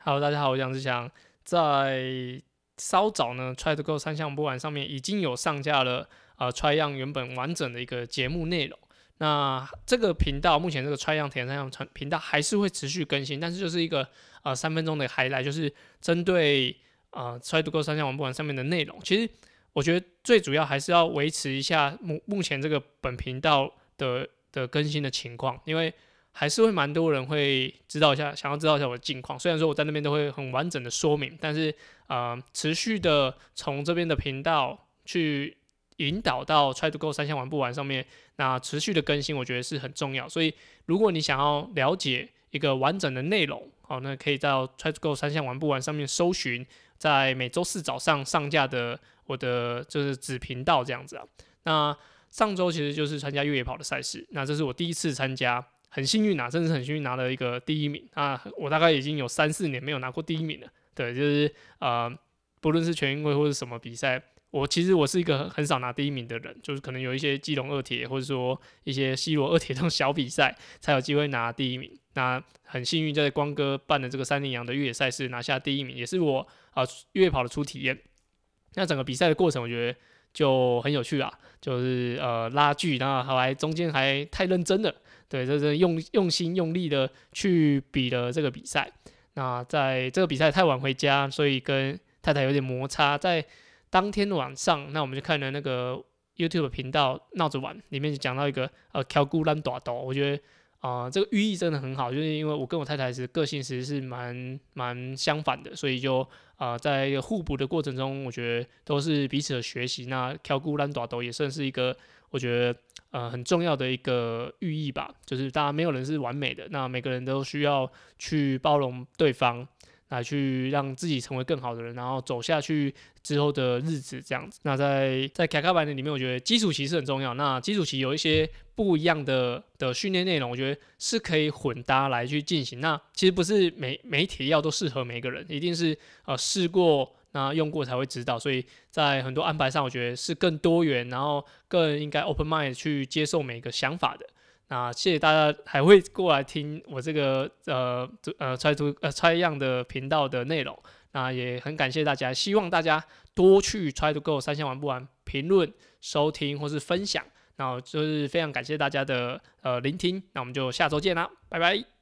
Hello，大家好，我是杨志祥。在稍早呢，Try to Go 三项不完上面已经有上架了呃 Try 样原本完整的一个节目内容。那这个频道目前这个 Try 样铁人三项频道还是会持续更新，但是就是一个呃三分钟的 highlight，就是针对呃 Try to Go 三项玩不完上面的内容。其实我觉得最主要还是要维持一下目目前这个本频道的的更新的情况，因为。还是会蛮多人会知道一下，想要知道一下我的近况。虽然说我在那边都会很完整的说明，但是呃，持续的从这边的频道去引导到 Try to Go 三项玩不完上面，那持续的更新，我觉得是很重要。所以如果你想要了解一个完整的内容，好，那可以到 Try to Go 三项玩不完上面搜寻，在每周四早上上架的我的就是子频道这样子啊。那上周其实就是参加越野跑的赛事，那这是我第一次参加。很幸运啊，真的是很幸运拿了一个第一名啊！我大概已经有三四年没有拿过第一名了。对，就是呃，不论是全运会或者什么比赛，我其实我是一个很少拿第一名的人，就是可能有一些基隆二铁或者说一些西罗二铁这种小比赛才有机会拿第一名。那很幸运在光哥办的这个三年阳的越野赛事拿下第一名，也是我啊、越野跑的初体验。那整个比赛的过程，我觉得就很有趣啊，就是呃拉锯，然后后来中间还太认真了。对，就是用用心用力的去比了这个比赛。那在这个比赛太晚回家，所以跟太太有点摩擦。在当天晚上，那我们就看了那个 YouTube 频道闹着玩，里面就讲到一个呃挑孤单大刀，我觉得啊、这个寓意真的很好，就是因为我跟我太太是个性其实是蛮蛮相反的，所以就啊、在一个互补的过程中，我觉得都是彼此的学习。那挑孤单大刀也算是一个。我觉得呃很重要的一个寓意吧，就是大家没有人是完美的，那每个人都需要去包容对方，来去让自己成为更好的人，然后走下去之后的日子这样子。那在在卡卡版的里面，我觉得基础期是很重要。那基础期有一些不一样的的训练内容，我觉得是可以混搭来去进行。那其实不是每每铁药都适合每个人，一定是呃试过。那用过才会知道，所以在很多安排上，我觉得是更多元，然后更应该 open mind 去接受每个想法的。那谢谢大家还会过来听我这个呃呃 try to 呃 try 样的频道的内容。那也很感谢大家，希望大家多去 try to go 三千玩不玩，评论、收听或是分享。那就是非常感谢大家的呃聆听。那我们就下周见啦，拜拜。